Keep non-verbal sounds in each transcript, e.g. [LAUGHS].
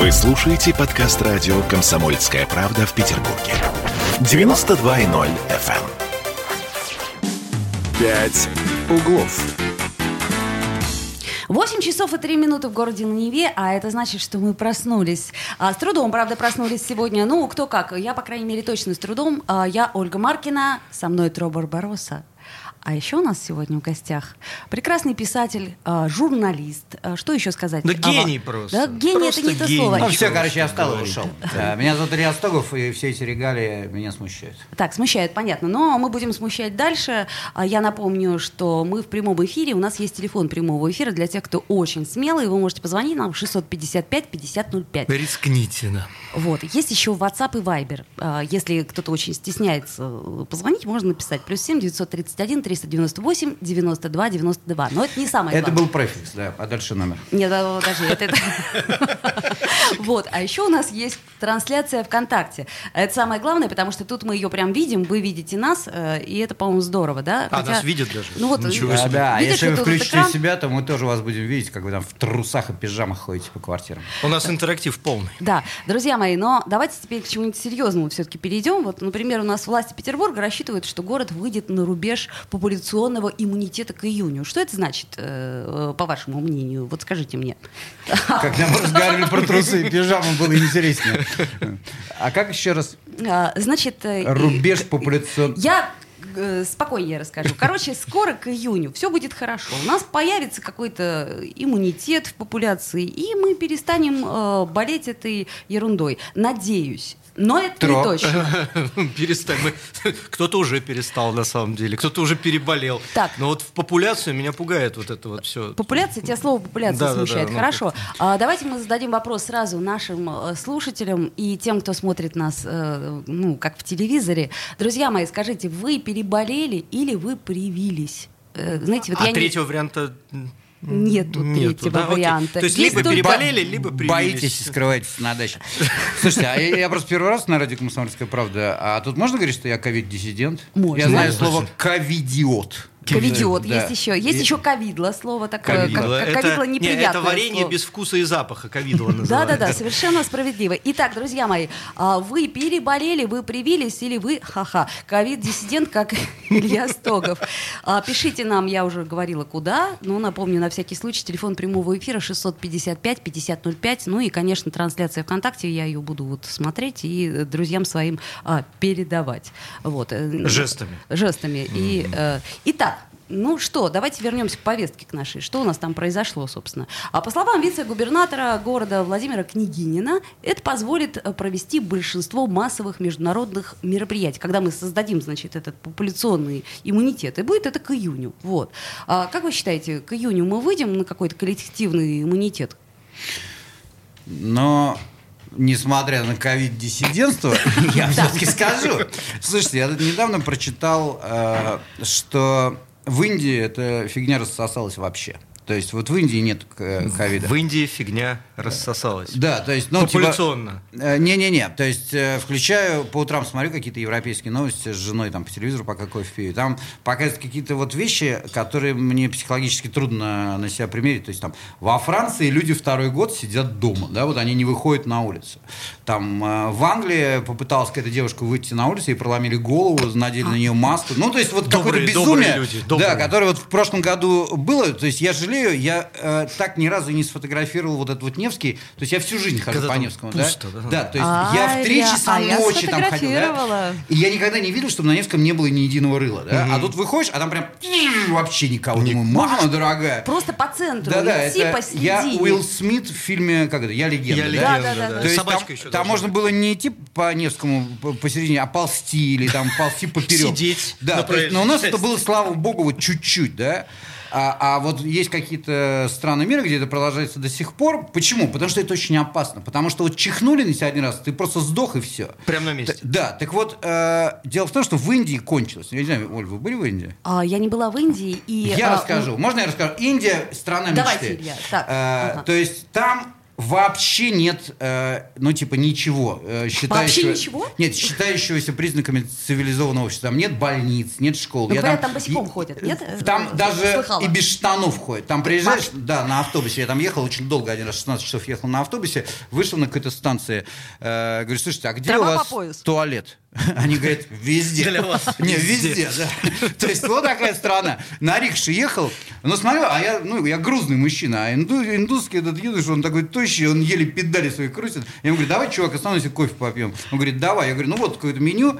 Вы слушаете подкаст радио «Комсомольская правда» в Петербурге. 92.0 FM. «Пять углов». 8 часов и 3 минуты в городе на Неве, а это значит, что мы проснулись. А, с трудом, правда, проснулись сегодня. Ну, кто как. Я, по крайней мере, точно с трудом. А, я Ольга Маркина, со мной Тро Барбароса. А еще у нас сегодня в гостях прекрасный писатель, э, журналист. Э, что еще сказать? Да А, гений ва- просто. Да, гений Просто это не то гений. слово. Ну, все, короче, я встал и ушел. Да, Меня зовут Илья Стогов, и все эти регалии меня смущают. Так, смущает, понятно. Но мы будем смущать дальше. А Я напомню, что мы в прямом эфире. У нас есть телефон прямого эфира для тех, кто очень смелый. Вы можете позвонить нам в 655-5005. Рискните, да. Вот. Есть еще WhatsApp и Viber. А, Если кто-то очень стесняется позвонить, можно написать. Плюс 7 931 398 92 92. Но это не самое Это главное. был префикс, да, а дальше номер. Нет, подожди, это... это- [LAUGHS] Вот, а еще у нас есть трансляция ВКонтакте. Это самое главное, потому что тут мы ее прям видим, вы видите нас, э, и это, по-моему, здорово, да? А, нас видят даже? Ну вот, Ничего э, Да, да, а если вы включите себя, то мы тоже вас будем видеть, как вы там в трусах и пижамах ходите по квартирам. У нас интерактив полный. Да, друзья мои, но давайте теперь к чему-нибудь серьезному все-таки перейдем. Вот, например, у нас власти Петербурга рассчитывают, что город выйдет на рубеж популяционного иммунитета к июню. Что это значит, э, по вашему мнению? Вот скажите мне. Как нам разговаривали про трусы и пижаму, было интереснее. А как еще раз? А, Значит, э, Рубеж популяцион... Я э, спокойнее расскажу. Короче, скоро к июню все будет хорошо. У нас появится какой-то иммунитет в популяции, и мы перестанем э, болеть этой ерундой. Надеюсь. Но это Тро. не точно. [LAUGHS] Перестань. Кто-то уже перестал, на самом деле. Кто-то уже переболел. Так. Но вот в популяцию меня пугает вот это вот все. Популяция, тебя слово популяция Да, да, смущает. да, ну, Хорошо. А, давайте мы зададим вопрос сразу нашим э, слушателям и тем, кто смотрит нас, э, ну, как в телевизоре. Друзья мои, скажите, вы переболели или вы привились? Э, знаете, вот А я не- третьего варианта м, Нету третьего да? Окей. варианта. То есть Есть либо только- переболели, либо привились. Боитесь и скрываетесь на даче. Слушайте, а я, я просто первый раз на радио «Комсомольская правда». А тут можно говорить, что я ковид-диссидент? Можно. Я знаю Можно. слово «ковидиот». Ковидиот, Да. есть еще. Есть И- еще ковидло слово такое. Ковидло. Как, как Это, ковидло не, неприятное это варенье слово. без вкуса и запаха, ковидло [LAUGHS] называется. да, да, совершенно справедливо. Итак, друзья мои, а, вы переболели, вы привились или вы, ха-ха, ковид-диссидент, как [LAUGHS] Илья Стогов. А, Пишите нам, я уже говорила, куда. Ну, напомню, на всякий случай, телефон прямого эфира 655-5005. Ну и, конечно, трансляция ВКонтакте, я ее буду вот смотреть и э, друзьям своим а, передавать. Вот. э, Жестами. Жестами. И, э, итак, ну что, давайте вернемся к повестке к нашей. Что у нас там произошло, собственно? А по словам вице-губернатора города Владимира Княгинина, это позволит э, провести большинство массовых международных мероприятий, когда мы создадим, значит, этот популяционный иммунитет. И будет это к июню. Вот. А как вы считаете, к июню мы выйдем на какой-то коллективный иммунитет? Но несмотря на ковид-диссидентство, [LAUGHS] я все-таки скажу. Слушайте, я недавно прочитал, э, что в Индии эта фигня рассосалась вообще. То есть вот в Индии нет э, ковида. В Индии фигня рассосалась. Да, то есть, ну, типа, Популяционно. э, Не-не-не, то есть э, включаю, по утрам смотрю какие-то европейские новости с женой там по телевизору, пока кофе пью. Там показывают какие-то вот вещи, которые мне психологически трудно на себя примерить. То есть там во Франции люди второй год сидят дома, да, вот они не выходят на улицу. Там э, в Англии попыталась какая-то девушка выйти на улицу, и проломили голову, надели на нее маску. Ну, то есть вот какое-то безумие. люди, добрые. Да, которое вот в прошлом году было. То есть я жалею, я э, так ни разу не сфотографировал вот этот вот Невский. То есть я всю жизнь хожу Когда по Невскому. пусто, да? да? да, то есть А, я в 3 я- часа а я ночи там ходил. Да? И я никогда не видел, чтобы на Невском не было ни единого рыла. Да? А тут выходишь, а там прям [LAUGHS] вообще никого. Думаю, мама дорогая. Просто по центру Да-да, идти это посередине. я Уилл Смит в фильме, как это, «Я легенда». Я да? легенда, Да, да, да, да. То есть там, еще там можно было не идти по Невскому по- посередине, а ползти или там ползти поперек. Сидеть Да, но у нас это было, слава богу, вот чуть-чуть, да. А, а вот есть какие-то страны мира, где это продолжается до сих пор. Почему? Потому что это очень опасно. Потому что вот чихнули на тебя один раз, ты просто сдох и все. Прямо на месте. Да, так вот, э, дело в том, что в Индии кончилось. Я не знаю, Оль, вы были в Индии? А, я не была в Индии. И, Я а, расскажу. Можно я расскажу? Индия страна Давайте, мечты. Илья. Так, Э, ага. То есть там вообще нет, э, ну, типа, ничего. Э, считающего- ничего? Нет, считающегося признаками цивилизованного общества. Там нет больниц, нет школ. Ну, Я говорят, там босиком ходят, нет? Там Э, даже слыхала. и без штанов ходят. Там приезжаешь, да, на автобусе. Я там ехал очень долго, один раз 16 часов ехал на автобусе, вышел на какой-то станции. э, говорю, слушайте, а где Трава у вас туалет? [LAUGHS] Они говорят, везде. Для вас [LAUGHS] Не, везде. да. То есть вот такая страна. На рикше ехал, ну смотрю, а я, ну, я грузный мужчина, а инду, индусский этот юнош, он такой тощий, он еле педали свои крутит. Я ему говорю, давай, чувак, остановимся, кофе попьем. Он говорит, давай. Я говорю, ну вот какое-то меню.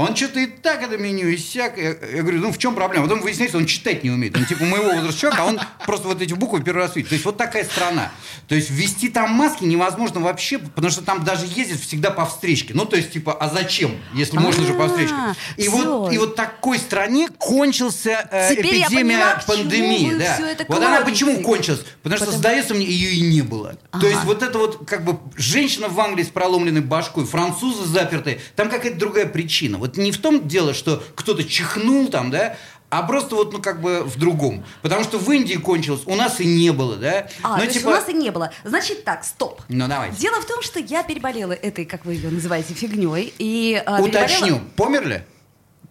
Он что-то и так это меню, и сяк. Я, я говорю, ну в чем проблема? Потом выясняется, он читать не умеет. Он типа моего возраста человек, а он просто вот эти буквы первый раз видит. То есть вот такая страна. То есть ввести там маски невозможно вообще, потому что там даже ездят всегда по встречке. Ну то есть типа, а зачем, если можно же по встречке? И вот, и вот такой стране кончился э, эпидемия пандемии. Да. Вот она почему кончилась? Потому что, сдается мне, ее и не было. То есть вот это вот как бы женщина в Англии с проломленной башкой, французы запертые, там какая-то другая причина. Вот не в том дело, что кто-то чихнул там, да, а просто вот, ну, как бы в другом. Потому что в Индии кончилось, у нас и не было, да. А, Ну, то есть типа- у нас и не было. Значит так, стоп. Ну, давайте. Дело в том, что я переболела этой, как вы ее называете, фигней. И, а, Уточню, переболела- померли?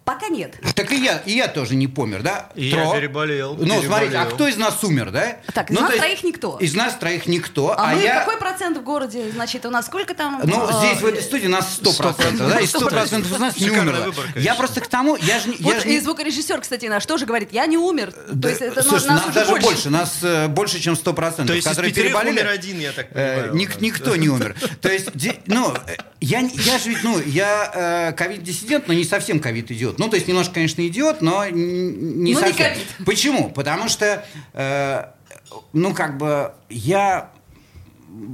Пока нет. Так и я, и я тоже не помер, да? И я переболел, Ну, смотрите, а кто из нас умер, да? Так, из ну, нас есть троих никто. Из нас троих никто, А, а, мы я... какой процент в городе? Значит, у нас сколько там? Ну, а, здесь, в этой студии, нас 100%, да, и 100% из нас не умерло. выборка, Я просто к тому, я же не... я Вот же не- и звукорежиссер, кстати, наш тоже говорит, я не умер. То есть это Слушай, нас нас, даже больше. больше. нас э, больше, чем 100%. То есть из которые пятерых переболели. умер один, я так Э, понимаю. ник- никто не умер. То есть, ну, э, я, не- я же ведь, ну, я э, ковид-диссидент, но не совсем ковид-идиот. Ну, то есть, немножко, конечно, идиот, но не не совсем. ковид. Почему? Потому что, э, ну, как бы, я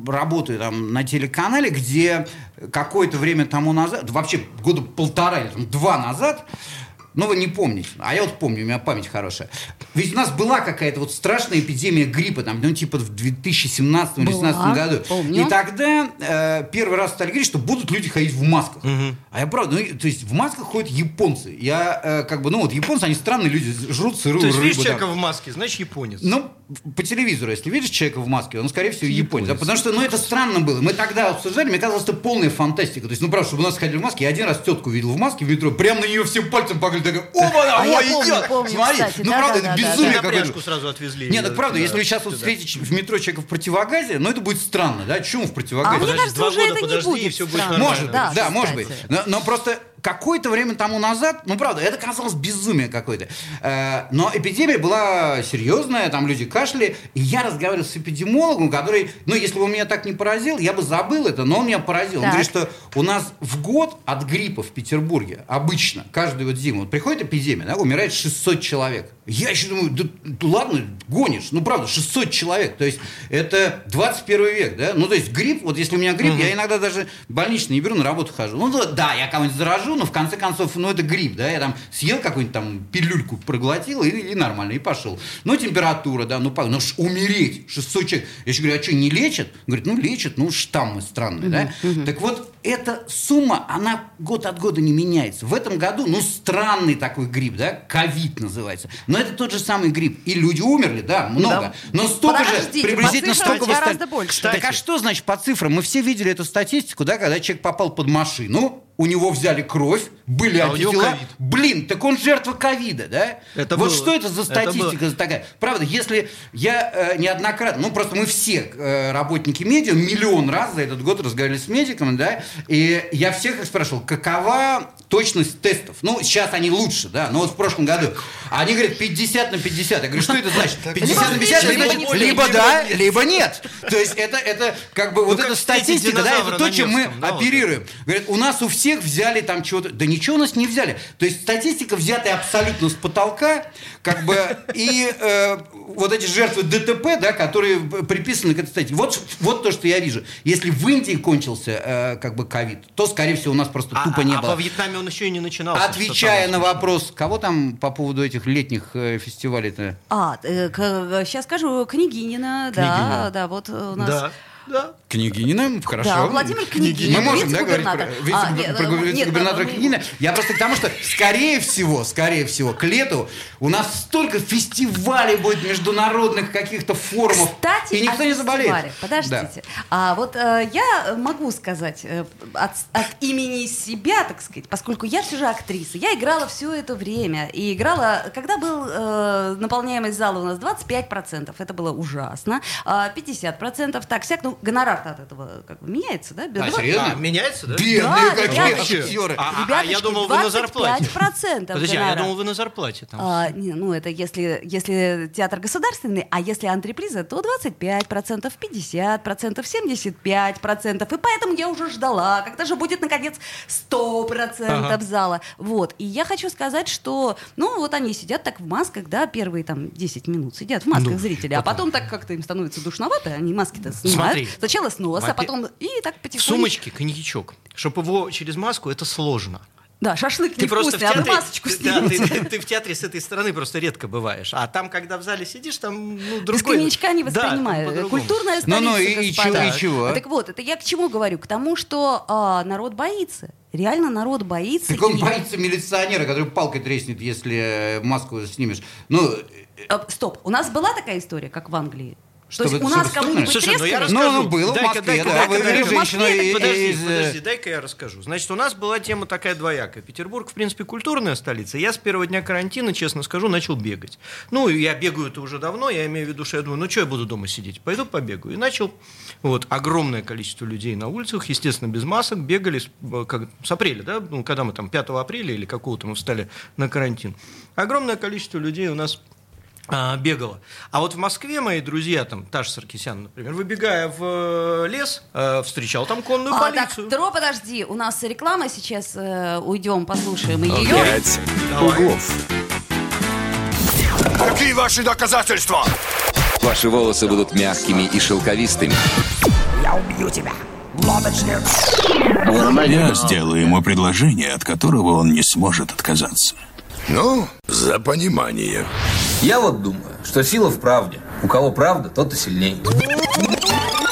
работаю там на телеканале, где какое-то время тому назад, вообще года полтора или там, два назад, ну, вы не помните, а я вот помню, у меня память хорошая. Ведь у нас была какая-то вот страшная эпидемия гриппа, там, ну, типа в 2017 или Была, 2018 году. помню. И тогда э, первый раз стали говорить, что будут люди ходить в масках. А я правда, ну, то есть в масках ходят японцы. Я э, как бы, ну, вот японцы, они странные люди, жрут сырую То есть рыбу. видишь человека в маске, значит японец. Ну, по телевизору, если видишь человека в маске, он, скорее всего, японец. Да, Японец. потому что, ну, это странно было. Мы тогда обсуждали, мне казалось, это полная фантастика. То есть, ну, правда, чтобы у нас ходили в маске, я один раз тетку видел в маске в метро, прям на нее всем пальцем показали, такая, оба, А я ой, помню, идет. помню, Смотри, кстати, ну, да, правда, да, это да, безумие на какое-то. сразу отвезли. Не, так правда, туда, если вы сейчас вот встретите в метро человека в противогазе, ну, это будет странно, да? Чему в А противогазе? мне Подожди, кажется, два уже года это не подожди, и будет. Может Да, быть, да, может быть. но просто какое-то время тому назад, ну правда, это казалось безумие какое-то. Э, но эпидемия была серьезная, там люди кашляли, и я разговаривал с эпидемиологом, который, ну если бы он меня так не поразил, я бы забыл это, но он меня поразил. Он Так. говорит, что у нас в год от гриппа в Петербурге обычно, каждую вот зиму, вот приходит эпидемия, да, умирает 600 человек. Я еще думаю, да, да ладно, гонишь, ну правда, 600 человек, то есть это 21 век, да, ну то есть грипп, вот если у меня грипп, я иногда даже больничный не беру, на работу хожу. Ну да, я кого-нибудь заражу, но в конце концов, ну это грипп, да, я там съел какую-нибудь там пилюльку, проглотил и, и нормально, и пошел. Ну температура, да, ну, па- ну ш- умереть, 600 человек. Я еще говорю, а что, не лечат? Говорит, ну лечат, ну штаммы странные, да. Так вот, эта сумма, она год от года не меняется. В этом году, ну, странный такой грипп, да, ковид называется. Но это тот же самый грипп. И люди умерли, да, много. Да. Но столько Подождите, же, приблизительно столько гораздо больше. Так а Кстати. что значит по цифрам? Мы все видели эту статистику, да, когда человек попал под машину, у него взяли кровь, были А антитела. Блин, так он жертва ковида, да? Это вот было. что это за Это статистика такая? Правда, если я э, неоднократно, ну просто мы все э, работники медиа миллион раз за этот год разговаривали с медиками, да, и я всех их спрашивал, какова точность тестов? Ну, сейчас они лучше, да, но вот в прошлом году. Они говорят 50 на 50. Я говорю, что это значит? 50 на 50, либо либо, либо да, либо нет. То есть это, это как бы вот как эта статистика, да, это то, чем мы да, вот оперируем. Говорят, у нас у всех взяли там чего-то. Да ничего у нас не взяли. То есть статистика взятая абсолютно с потолка, как бы, и э, вот эти жертвы ДТП, да, которые приписаны к этой статье. Вот, вот то, что я вижу. Если в Индии кончился э, как бы ковид, то, скорее всего, у нас просто А, тупо не а было. во Вьетнаме он еще и не начинался. Отвечая на вопрос, кого там по поводу этих летних э, фестивалей-то? А, сейчас скажу, Княгинина, да, Княгинина. да, вот э, у нас... Да, да. Княгинина, хорошо. Да, Владимир Княгинин, Мы можем, да, говорить про, вице- А, э, вице-губернатора да, Княгинина. Я просто к тому, что, скорее всего, скорее всего, к лету у нас столько фестивалей будет, международных каких-то форумов, Кстати, и никто не заболеет. Подождите. А вот э, я могу сказать э, от, от имени себя, так сказать, поскольку я все же актриса, я играла все это время. И играла, когда был э, наполняемость зала у нас 25%, это было ужасно. А 50% так, всяк, ну, гонорар от этого как бы меняется, да? А, Два- серьезно? А, меняется, да? Бедные Да, какие актеры. А, а, а я думал, вы на зарплате. 25% Подожди, а я гонорара. думал, вы на зарплате там. А, не, ну, это если, если театр государственный, а если антреприза, то 25%, 50%, 75%. И поэтому я уже ждала, когда же будет, наконец, 100% Ага. зала. Вот. И я хочу сказать, что, ну, вот они сидят так в масках, да, первые там 10 минут сидят в масках Ну, зрители, а потом так как-то им становится душновато, они маски-то снимают. Смотри. Сначала с носа, а потом и так В потихоньку. сумочке коньячок. Чтобы его через маску, это сложно. Да, шашлык Ты просто в невкусный, а театре, масочку ты, да, ты, снимите. ты- ты в театре с этой стороны просто редко бываешь. А там, когда в зале сидишь, там ну, другой... Без коньячка не Да, воспринимаю. там по-другому. Культурная столица, Ну-ну, и- и чего, и чего? Так вот, это я к чему говорю? К тому, что а, народ боится. Реально народ боится. Так он и- боится милиционера, который палкой треснет, если э, маску снимешь. Ну, А, стоп, у нас была такая история, как в Англии? Чтобы- То есть у нас кому-нибудь Слушай, ну я трескали? Ну, расскажу. ну, было в Москве, дай-ка, да, вывели женщину и- Подожди, из... э, подожди, дай-ка я расскажу. Значит, у нас была тема такая двоякая. Петербург, в принципе, культурная столица. Я с первого дня карантина, честно скажу, начал бегать. Ну, я бегаю это уже давно, я имею в виду, что я думаю, ну, что я буду дома сидеть? Пойду побегаю. И начал, вот, огромное количество людей на улицах, естественно, без масок, бегали с, э, как, с апреля, да, ну, когда мы там 5 апреля или какого-то мы встали на карантин. Огромное количество людей у нас бегала. А вот в Москве мои друзья, там, Таша Саркисян, например, выбегая в э, лес, э, встречал там конную А, полицию. так, Тро, подожди, у нас реклама сейчас, э, уйдем, послушаем ее. Пять углов. Какие ваши доказательства? Ваши волосы будут мягкими и шелковистыми. Я сделаю ему предложение, от которого он не сможет отказаться. Ну, за понимание. Я вот думаю, что сила в правде. У кого правда, тот и сильней.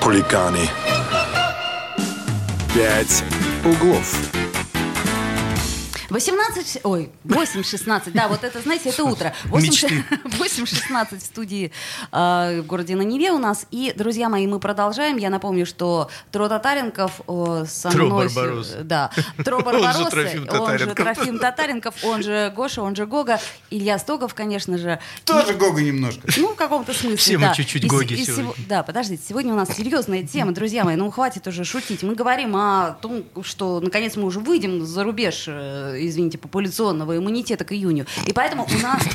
Хулиганы. Пять углов. 18, ой, 8.16, да, вот это, знаете, это утро. 8, Мечты. 8.16 [LAUGHS] в студии э, в городе на Неве у нас. И, друзья мои, мы продолжаем. Я напомню, что Тро Татаренков э, со Тро мной... Барбаросса. Да, Тро Он же он же. Трофим Татаренков, он же Гоша, он же Гога, Илья Стогов, конечно же. Тоже Гога немножко. Ну, в каком-то смысле, Все мы да. чуть-чуть И с- Гоги и сегодня. сего- Да, подождите, сегодня у нас серьезная тема, друзья мои, ну хватит уже шутить. Мы говорим о том, что наконец мы уже выйдем за рубеж, э, извините, популяционного иммунитета к июню. И поэтому у нас... [LAUGHS]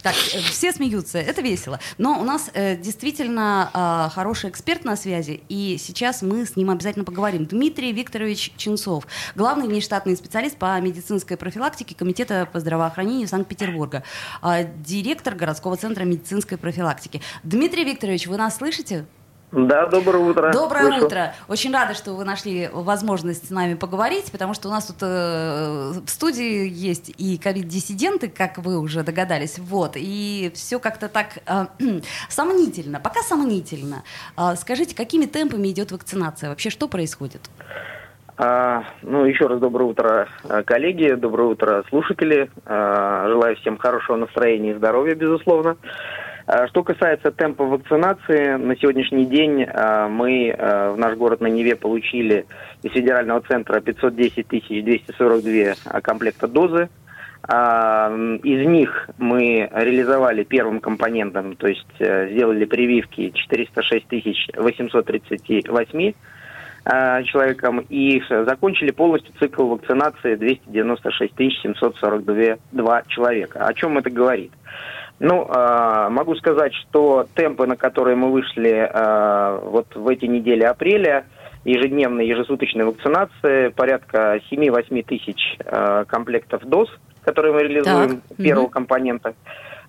Так, э, все смеются, это весело. Но у нас э, действительно э, хороший эксперт на связи, и сейчас мы с ним обязательно поговорим. Дмитрий Викторович Ченцов, главный внештатный специалист по медицинской профилактике Комитета по здравоохранению Санкт-Петербурга, э, директор городского центра медицинской профилактики. Дмитрий Викторович, вы нас слышите? Да, доброе утро. Доброе Слышу. утро. Очень рада, что вы нашли возможность с нами поговорить, потому что у нас тут э, в студии есть и ковид-диссиденты, как вы уже догадались, вот, и все как-то так э, [CLEARS THROAT] сомнительно, пока сомнительно. А, скажите, какими темпами идет вакцинация? Вообще, что происходит? А, ну, еще раз доброе утро, а, коллеги, доброе утро, слушатели. А, желаю всем хорошего настроения и здоровья, безусловно. А, Что касается темпа вакцинации, на сегодняшний день а, мы а, в наш город на Неве получили из федерального центра 510 242 комплекта дозы. Из них мы реализовали первым компонентом, то есть э, сделали прививки 406 838 э, человекам и э, закончили полностью цикл вакцинации 296 742 два человека. О чем это говорит? Ну, э, могу сказать, что темпы, на которые мы вышли э, вот в эти недели апреля, ежедневной, ежесуточной вакцинации, порядка 7-8 тысяч э, комплектов доз, которые мы реализуем так. первого угу. компонента.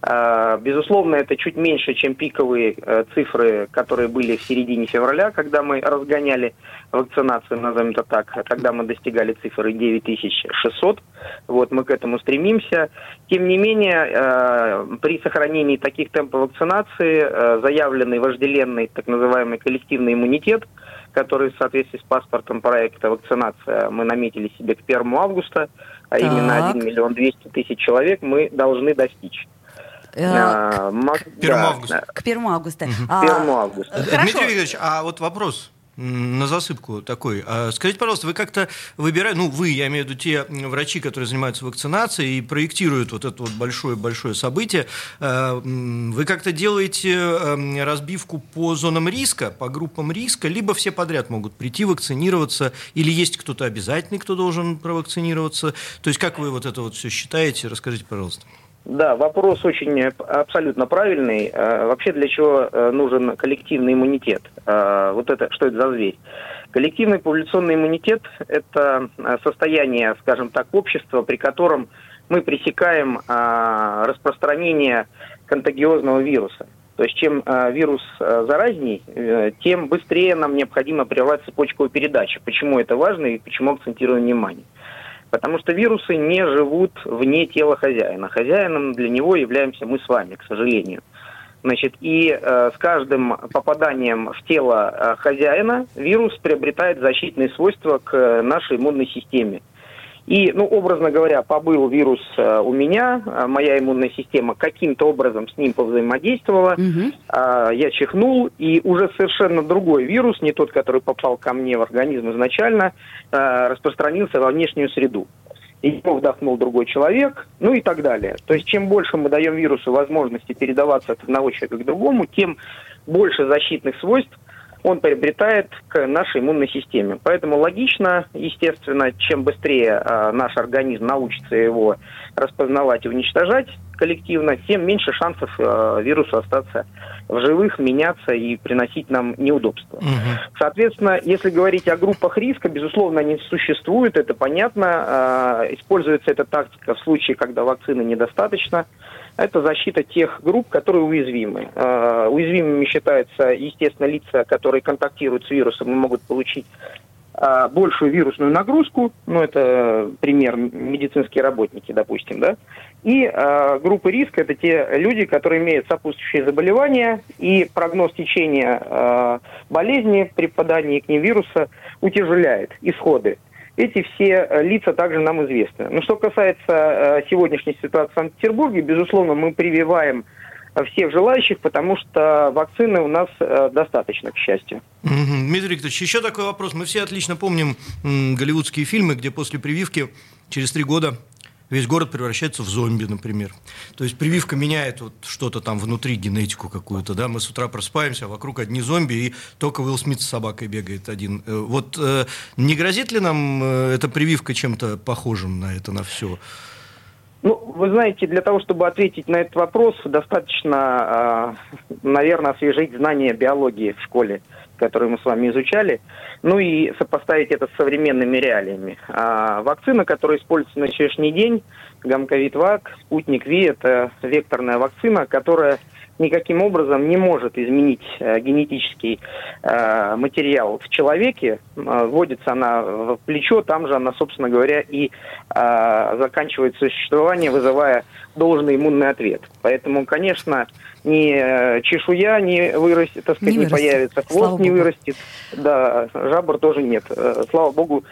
А, безусловно, это чуть меньше, чем пиковые э, цифры, которые были в середине февраля, когда мы разгоняли вакцинацию, назовем это так, когда мы достигали цифры 9600. Вот мы к этому стремимся. Тем не менее, э, при сохранении таких темпов вакцинации э, заявленный вожделенный так называемый коллективный иммунитет, который в соответствии с паспортом проекта вакцинация мы наметили себе к 1 августа, а так. именно 1 миллион 200 тысяч человек мы должны достичь. Э, а, к 1 августа. К 1 августа. К 1 августа. Дмитрий Викторович, а вот вопрос на засыпку такой. А скажите, пожалуйста, вы как-то выбираете, ну, вы, я имею в виду те врачи, которые занимаются вакцинацией и проектируют вот это вот большое-большое событие, э, вы как-то делаете эм, разбивку по зонам риска, по группам риска, либо все подряд могут прийти вакцинироваться, или есть кто-то обязательный, кто должен провакцинироваться? То есть как вы вот это вот все считаете? Расскажите, пожалуйста. Да, вопрос очень э, абсолютно правильный. Э, вообще для чего э, нужен коллективный иммунитет? Вот это, что это за зверь? Коллективный популяционный иммунитет – это состояние, скажем так, общества, при котором мы пресекаем распространение контагиозного вируса. То есть чем вирус заразней, тем быстрее нам необходимо прервать цепочку передачи. Почему это важно и почему акцентируем внимание? Потому что вирусы не живут вне тела хозяина. Хозяином для него являемся мы с вами, к сожалению. Значит, и э, с каждым попаданием в тело э, хозяина вирус приобретает защитные свойства к нашей иммунной системе. И, ну, образно говоря, побыл вирус э, у меня, э, моя иммунная система каким-то образом с ним повзаимодействовала, угу. я чихнул, и уже совершенно другой вирус, не тот, который попал ко мне в организм изначально, распространился во внешнюю среду. Его вдохнул другой человек, ну и так далее. То есть чем больше мы даем вирусу возможности передаваться от одного человека к другому, тем больше защитных свойств он приобретает к нашей иммунной системе. Поэтому логично, естественно, чем быстрее э, наш организм научится его распознавать и уничтожать коллективно, тем меньше шансов э, вирусу остаться в живых, меняться и приносить нам неудобства. Угу. Соответственно, если говорить о группах риска, безусловно, они существуют, это понятно. Э, используется эта тактика в случае, когда вакцины недостаточно это защита тех групп, которые уязвимы. Э, уязвимыми считаются, естественно, лица, которые контактируют с вирусом и могут получить э, большую вирусную нагрузку, ну это пример медицинские работники, допустим, да, и э, группы риска это те люди, которые имеют сопутствующие заболевания и прогноз течения э, болезни при попадании к ним вируса утяжеляет исходы эти все э, лица также нам известны. Но что касается э, сегодняшней ситуации в Санкт-Петербурге, безусловно, мы прививаем э, всех желающих, потому что вакцины у нас достаточно, к счастью. Дмитрий Викторович, еще такой вопрос. Мы все отлично помним голливудские фильмы, где после прививки через три года весь город превращается в зомби, например. То есть прививка меняет вот что-то там внутри, генетику какую-то, да, мы с утра просыпаемся, а вокруг одни зомби, и только Уилл Смит с собакой бегает один. Э, вот э, не грозит ли нам э, эта прививка чем-то похожим на это, на все? Ну, вы знаете, для того, чтобы ответить на этот вопрос, достаточно, наверное, освежить знания биологии в школе которые мы с вами изучали, ну и сопоставить это с современными реалиями. А вакцина, которая используется на сегодняшний день, Гамковид-Вак, Спутник Ви, это векторная вакцина, которая никаким образом не может изменить э, генетический э, материал в человеке. Э, вводится она в плечо, там же она, собственно говоря, и заканчивает существование, вызывая должный иммунный ответ. Поэтому, конечно, ни чешуя не вырастет, так сказать, не, не появится, хвост Слава не Богу. вырастет, да, жабр тоже нет. Слава Богу,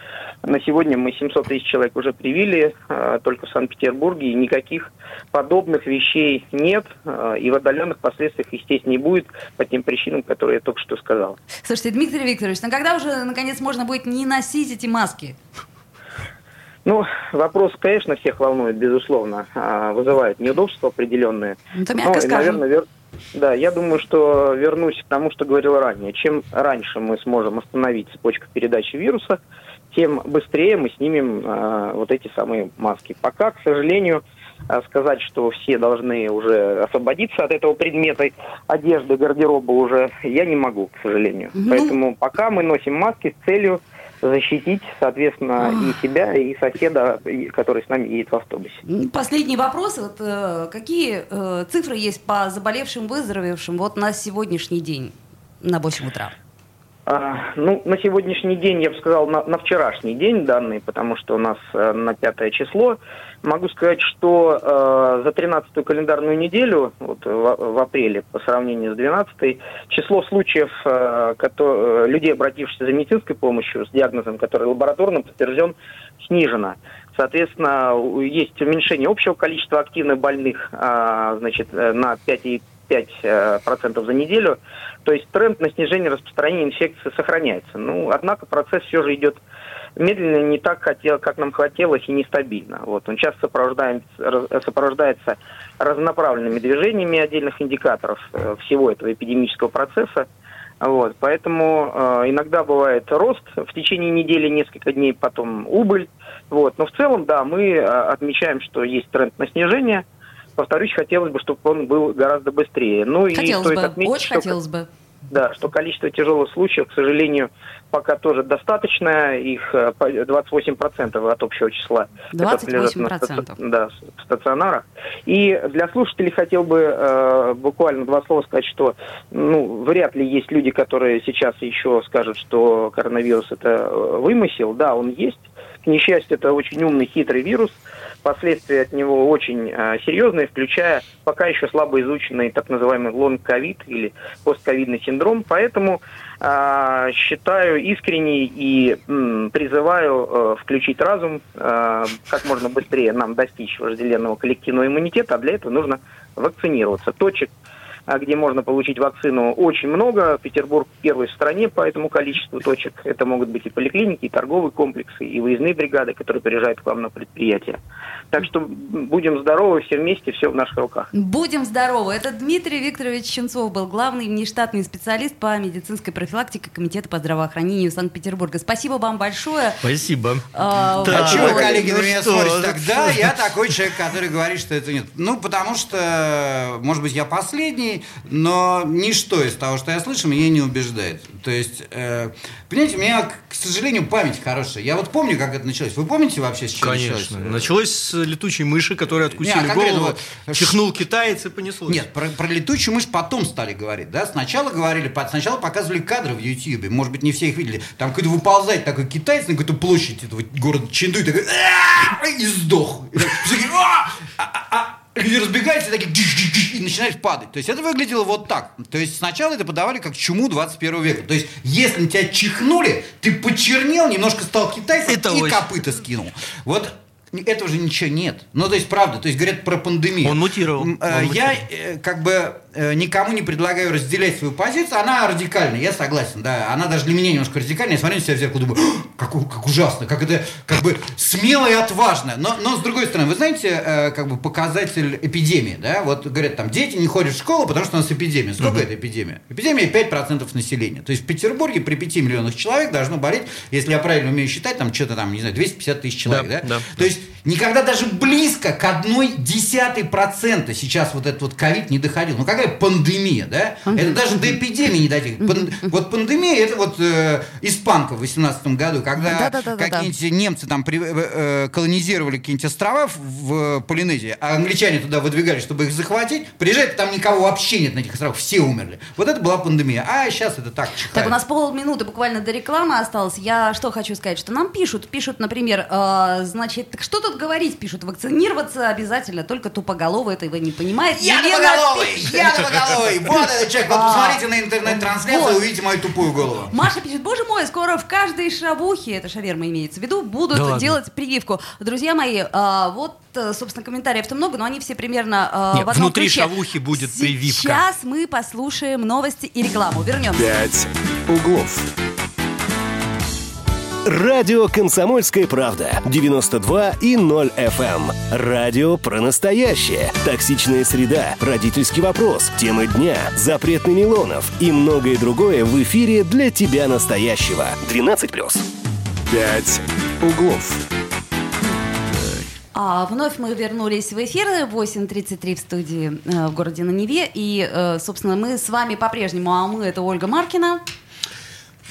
на сегодня мы 700 тысяч человек уже привили, э, только в Санкт-Петербурге, и никаких подобных вещей нет, и в отдаленных последствиях, естественно, не будет по тем причинам, которые я только что сказал. Слушайте, Дмитрий Викторович, ну когда уже, наконец, можно будет не носить эти маски? Ну, вопрос, конечно, всех волнует, безусловно, а, вызывает неудобства определенные. Ну, это мягко ну, наверное, вер... Да, я думаю, что вернусь к тому, что говорил ранее. Чем раньше мы сможем остановить цепочку передачи вируса, тем быстрее мы снимем э, вот эти самые маски. Пока, к сожалению, а, сказать, что все должны уже освободиться от этого предмета одежды, гардероба уже, я не могу, к сожалению. Ну... Поэтому пока мы носим маски с целью защитить, соответственно, и себя, и соседа, который с нами едет в автобусе. Последний вопрос. Вот, э, какие э, цифры есть по заболевшим, выздоровевшим вот на сегодняшний день на 8 утра? А, ну, на сегодняшний день, я бы сказал, на, на вчерашний день данные, потому что у нас э, на пятое число. Могу сказать, что э, за 13-ю календарную неделю, вот в, в апреле, по сравнению с 12-й, число случаев э, который, э, людей, обратившихся за медицинской помощью с диагнозом, который лабораторно подтвержден, снижено. Соответственно, есть уменьшение общего количества активных больных э, значит, э, на 5,5% э, за неделю. То есть тренд на снижение распространения инфекции сохраняется. Ну, однако процесс все же идет медленно, не так, хотел, как нам хотелось, и нестабильно. Вот. Он часто сопровождается, сопровождается разнонаправленными движениями отдельных индикаторов э, всего этого эпидемического процесса. Вот. Поэтому э, иногда бывает рост в течение недели, несколько дней, потом убыль. Вот. Но в целом, да, мы э, отмечаем, что есть тренд на снижение – повторюсь, хотелось бы, чтобы он был гораздо быстрее. Ну хотелось и стоит бы, отметить, очень что, хотелось бы. Да, что количество тяжелых случаев, к сожалению, пока тоже достаточно. Их 28% э, от общего числа. 28%? На, да, в стационарах. И для слушателей хотел бы э, буквально два слова сказать, что ну, вряд ли есть люди, которые сейчас еще скажут, что коронавирус это э, вымысел. Да, он есть. К несчастью, это очень умный, хитрый вирус – последствия от него очень э, серьезные, включая пока еще слабо изученный так называемый лонг-ковид или постковидный синдром. Поэтому э, считаю искренне и призываю э, включить разум, э, как можно быстрее нам достичь вожделенного коллективного иммунитета, а для этого нужно вакцинироваться. Точек а где можно получить вакцину, очень много. Петербург первый в стране по этому количеству точек. Это могут быть и поликлиники, и торговые комплексы, и выездные бригады, которые приезжают к вам на предприятие. Так что будем здоровы все вместе, все в наших руках. Будем здоровы. Это Дмитрий Викторович Щенцов был главный внештатный специалист по медицинской профилактике Комитета по здравоохранению Санкт-Петербурга. Спасибо вам большое. Спасибо. А, да. а чего вы, коллеги, ну на меня смотрите? Тогда я такой человек, который говорит, что это нет. Ну, потому что, может быть, я последний, но ничто из того, что я слышу, меня не убеждает. То есть, э, понимаете, у меня, к сожалению, память хорошая. Я вот помню, как это началось. Вы помните вообще, с чего Конечно. началось? Началось с летучей мыши, которая откусили не, а голову, вот, чихнул китаец и понеслось. Нет, про, про летучую мышь потом стали говорить. Да? Сначала говорили, сначала показывали кадры в Ютьюбе. Может быть, не все их видели. Там какой-то выползает такой китаец на какую-то площадь этого города Ченду и такой и сдох. И так, люди разбегаются такие и начинают падать. То есть это выглядело вот так. То есть сначала это подавали как чуму 21 века. То есть если на тебя чихнули, ты почернел, немножко стал китайцем это и очень... копыта скинул. Вот этого же ничего нет. Ну, то есть, правда, то есть говорят про пандемию. Он мутировал. Он я мутировал. Э, как бы Э, никому не предлагаю разделять свою позицию. Она радикальная, я согласен, да. Она даже для меня немножко радикальная. Я смотрю на себя в зеркало, думаю, как, как ужасно, как это как бы смело и отважно. Но, но с другой стороны, вы знаете, э, как бы показатель эпидемии, да? Вот говорят, там, дети не ходят в школу, потому что у нас эпидемия. Сколько угу. это эпидемия? Эпидемия 5% населения. То есть в Петербурге при 5 миллионах человек должно болеть, если я правильно умею считать, там что-то там, не знаю, 250 тысяч человек, да? да? да То есть никогда даже близко к одной десятой процента сейчас вот этот вот ковид не доходил. Ну какая пандемия, да? Это даже до эпидемии не дойти. Пан, вот пандемия, это вот э, испанка в 18 году, когда какие-нибудь немцы там при, э, колонизировали какие-нибудь острова в, в Полинезии, а англичане туда выдвигали, чтобы их захватить, приезжают, там никого вообще нет на этих островах, все умерли. Вот это была пандемия. А сейчас это так чихает. Так, у нас полминуты буквально до рекламы осталось. Я что хочу сказать, что нам пишут, пишут, например, э, значит, что тут говорить, пишут, вакцинироваться обязательно, только тупоголовый этого не понимает. Я тупоголовый! Я головой. Вот этот человек. Вот посмотрите на интернет-трансляцию, увидите мою тупую голову. Маша пишет, боже мой, скоро в каждой шавухе, это шаверма имеется в виду, будут делать прививку. Друзья мои, а, вот э, собственно, комментариев-то много, но они все примерно э, Нет, в одном внутри ключе. шавухи будет прививка. Сейчас мы послушаем новости и рекламу. Вернемся. Пять углов. Радио «Комсомольская правда». 92 и 0 FM. Эм. Радио про настоящее. Токсичная среда, родительский вопрос, темы дня, запрет на Милонов и многое другое в эфире для тебя настоящего. 12+. «Пять углов». А, вновь мы вернулись в эфир 8.33 в студии э, в городе на Неве. И, э, собственно, мы с вами по-прежнему, а мы это Ольга Маркина.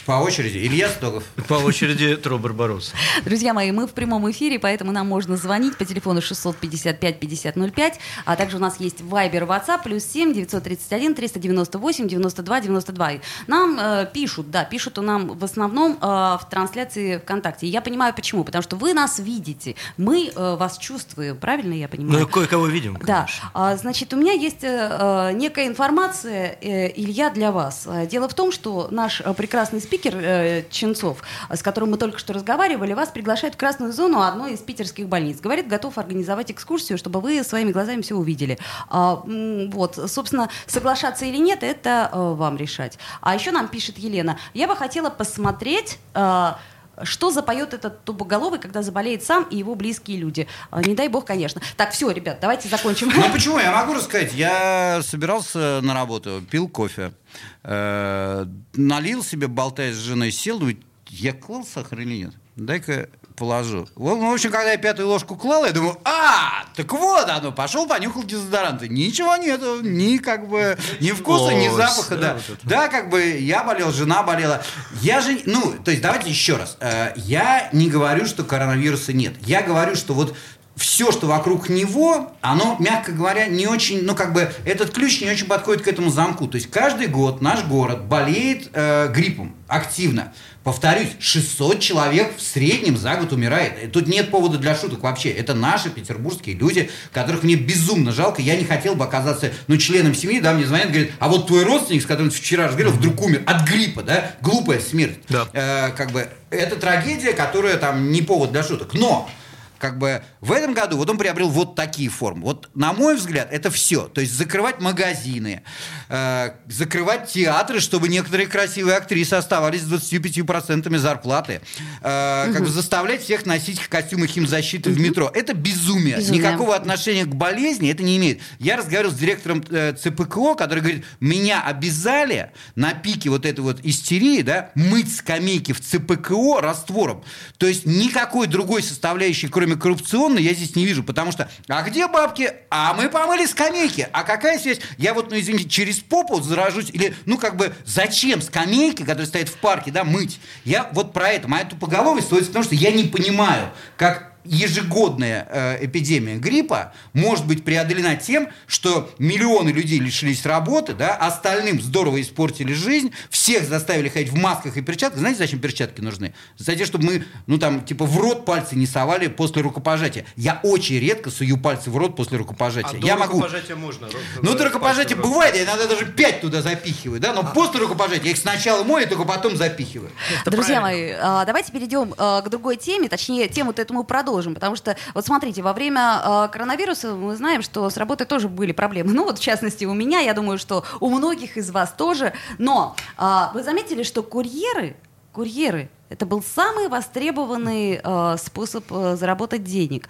По очереди. Илья Стогов. По очереди [LAUGHS] Тро Барбарос. Друзья мои, мы в прямом эфире, поэтому нам можно звонить по телефону 655-5005, а также у нас есть Viber, WhatsApp, плюс 7 931 398 92 92. Нам э, пишут, да, пишут у нам в основном э, в трансляции ВКонтакте. И я понимаю почему, потому что вы нас видите, мы э, вас чувствуем, правильно я понимаю? Ну, кое-кого видим, конечно. Да. А, значит, у меня есть э, э, некая информация, э, Илья, для вас. Э, Дело в том, что наш э, прекрасный спикер э, Ченцов, с которым мы только что разговаривали, вас приглашает в красную зону одной из питерских больниц. Говорит, готов организовать экскурсию, чтобы вы своими глазами все увидели. А, вот, собственно, соглашаться или нет, это э, вам решать. А еще нам пишет Елена, я бы хотела посмотреть... э, что запоет этот тубоголовый, когда заболеет сам и его близкие люди? А, Не дай бог, конечно. Так, все, ребят, давайте закончим. Ну почему? Я могу рассказать. Я собирался на работу, пил кофе, э, налил себе, болтая с женой, сел, думаю, я клал сахар нет? Дай-ка положу. Вот, ну, в общем, когда я пятую ложку клал, я думаю, а, так вот оно, пошел, понюхал дезодоранты. Ничего нету, ни как бы, ни вкуса, ни запаха, да, вот. Да, как бы я болел, жена болела. Я же, ну, то есть давайте еще раз. Э, Я не говорю, что коронавируса нет. Я говорю, что вот все, что вокруг него, оно, мягко говоря, не очень, ну, как бы, этот ключ не очень подходит к этому замку. То есть каждый год наш город болеет э, гриппом активно. Повторюсь, 600 человек в среднем за год умирает. И Тут нет повода для шуток вообще. Это наши петербургские люди, которых мне безумно жалко. Я не хотел бы оказаться, ну, членом семьи, да, мне звонят, говорят, а вот твой родственник, с которым ты вчера разговаривал, вдруг умер от гриппа, да? Глупая смерть. Да. Э, как бы, это трагедия, которая там не повод для шуток. Но как бы в этом году вот он приобрел вот такие формы. Вот, на мой взгляд, это все. То есть закрывать магазины, э, закрывать театры, чтобы некоторые красивые актрисы оставались с 25% зарплаты, э, как бы заставлять всех носить костюмы химзащиты в метро. Это безумие. Безумие. Никакого отношения к болезни это не имеет. Я разговаривал с директором э, ЦПКО, который говорит, меня обязали на пике вот этой вот истерии, да, мыть скамейки в ЦПКО раствором. То есть никакой другой составляющей, кроме коррупционной, я здесь не вижу. Потому что, а где бабки? А мы помыли скамейки. А какая связь? Я вот, ну извините, через попу заражусь? Или, ну как бы, зачем скамейки, которые стоят в парке, да, мыть? Я вот про это. Моя тупоголовость сводится к тому, что я не понимаю, как ежегодная э, эпидемия гриппа может быть преодолена тем, что миллионы людей лишились работы, да, остальным здорово испортили жизнь, всех заставили ходить в масках и перчатках. Знаете, зачем перчатки нужны? Затем, чтобы мы, ну там, типа, в рот пальцы не совали после рукопожатия. Я очень редко сую пальцы в рот после А рукопожатия. до Я могу... рукопожатия можно. Ну, до рукопожатия бывает, я иногда даже пять туда запихиваю, да, но после рукопожатия я их сначала мою, только потом запихиваю. Друзья мои, а, давайте перейдем а, к другой теме, точнее, тему-то эту мы продолжим, потому что, вот смотрите, во время а, коронавируса мы знаем, что с работой тоже были проблемы. [LAUGHS] Ну, вот, в частности, у меня, я думаю, что у многих из вас тоже. Но а, вы заметили, что курьеры, курьеры, это был самый востребованный а, способ а, заработать денег.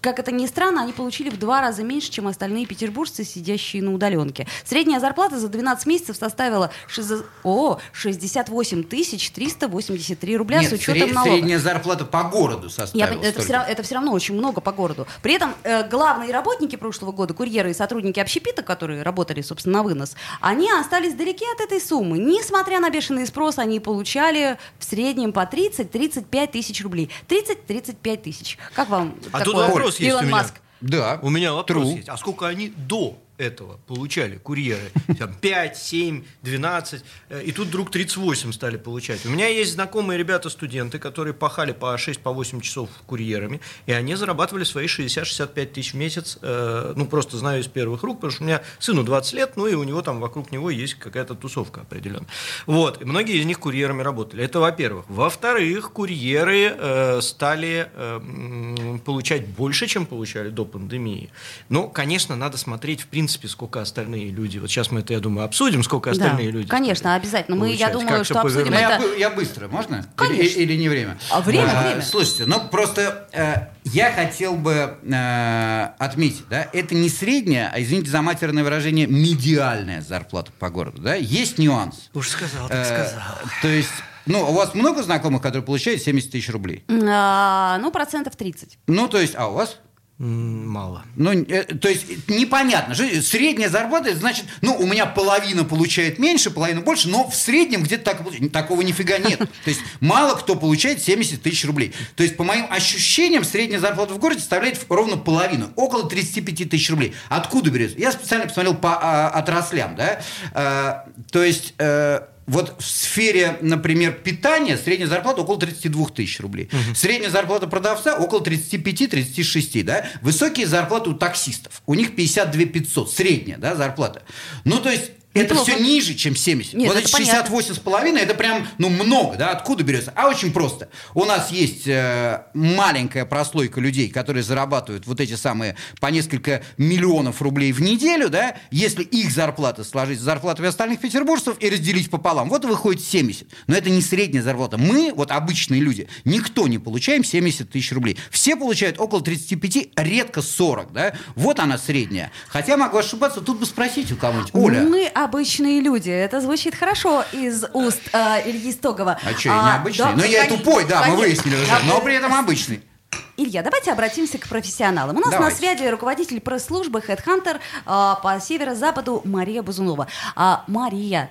Как это ни странно, они получили в два раза меньше, чем остальные петербуржцы, сидящие на удаленке. Средняя зарплата за 12 месяцев составила шизо- о, 68 тысяч 383 рубля Нет, с учетом сред- налогов. средняя зарплата по городу Я составила. пон- это, все, равно, это все равно очень много по городу. При этом э, главные работники прошлого года, курьеры и сотрудники общепита, которые работали, собственно, на вынос, они остались далеки от этой суммы. Несмотря на бешеный спрос, они получали в среднем по 30-35 тысяч рублей. 30-35 тысяч. Как вам А тут такое, вопрос есть Илон у меня. Маск? Да. У меня вопрос True. есть. А сколько они до этого получали, курьеры? Там 5, 7, 12. э, И тут вдруг 38 стали получать. У меня есть знакомые ребята-студенты, которые пахали по 6, по 8 часов курьерами, и они зарабатывали свои 60-65 тысяч в месяц. э, Ну, просто знаю из первых рук, потому что у меня сыну 20 лет, ну, и у него там вокруг него есть какая-то тусовка определенная. Вот. И многие из них курьерами работали. Это во-первых. Во-вторых, курьеры э, стали э, получать больше, чем получали до пандемии. Ну, конечно, надо смотреть, в принципе, сколько остальные люди. Вот сейчас мы это, я думаю, обсудим, сколько Да, остальные люди. конечно, обязательно. Мы, я думаю, что обсудим Ну, я, это. бы- я быстро, можно? Конечно. Или, или не время? А, время, А, время. Слушайте, ну просто э, я хотел бы э, отметить, да, это не средняя, а, извините за матерное выражение, медиальная зарплата по городу, да, есть нюанс. Уж сказал, так Э, сказал. то есть, ну, у вас много знакомых, которые получают 70 тысяч рублей? А, ну, процентов 30. Ну, то есть, а у вас? Мало. Ну, э, то есть непонятно. Средняя зарплата, значит, ну, у меня половина получает меньше, половина больше, но в среднем где-то так, такого нифига нет. [LAUGHS] То есть мало кто получает 70 тысяч рублей. То есть, по моим ощущениям, средняя зарплата в городе составляет ровно половину, около 35 тысяч рублей. Откуда берется? Я специально посмотрел по а, отраслям, да. А, то есть... А, вот в сфере, например, питания средняя зарплата около 32 тысяч рублей. Угу. Средняя зарплата продавца около 35-36, да. Высокие зарплаты у таксистов. У них 52 500, средняя, да, зарплата. Ну, то есть это все ниже, чем 70. Нет, вот эти 68 с половиной, это прям, ну, много, да, откуда берется? А очень просто. У нас есть э, маленькая прослойка людей, которые зарабатывают вот эти самые по несколько миллионов рублей в неделю, да, если их зарплата сложить с зарплатами остальных петербуржцев и разделить пополам, вот выходит 70. Но это не средняя зарплата. Мы, вот обычные люди, никто не получаем 70 тысяч рублей. Все получают около 35, редко 40, да. Вот она средняя. Хотя могу ошибаться, тут бы спросить у кого-нибудь. Оля. Мы обычные люди. Это звучит хорошо из уст э, Ильи Стогова. А что, я не обычный? Да, ну, я тупой, да, конечно. мы выяснили уже, но при этом обычный. Илья, давайте обратимся к профессионалам. У нас давайте. на связи руководитель пресс-службы HeadHunter э, по северо-западу Мария Бузунова. А, Мария,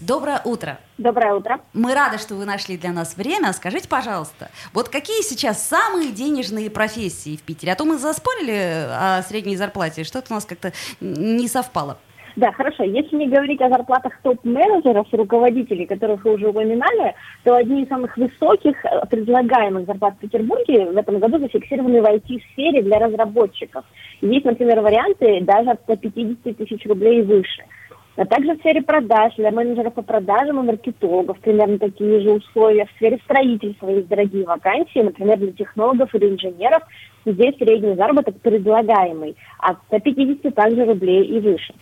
Доброе утро. Доброе утро. Мы рады, что вы нашли для нас время. Скажите, пожалуйста, вот какие сейчас самые денежные профессии в Питере? А то мы заспорили о средней зарплате, что-то у нас как-то не совпало. Да, хорошо. Если не говорить о зарплатах топ-менеджеров, руководителей, которых вы уже упоминали, то одни из самых высоких э, предлагаемых зарплат в Петербурге в этом году зафиксированы в IT-сфере для разработчиков. Есть, например, варианты даже от 150 тысяч рублей и выше. А также в сфере продаж, для менеджеров по продажам и маркетологов примерно такие же условия. В сфере строительства есть дорогие вакансии, например, для технологов или инженеров. Здесь средний заработок предлагаемый от 150 также рублей и выше.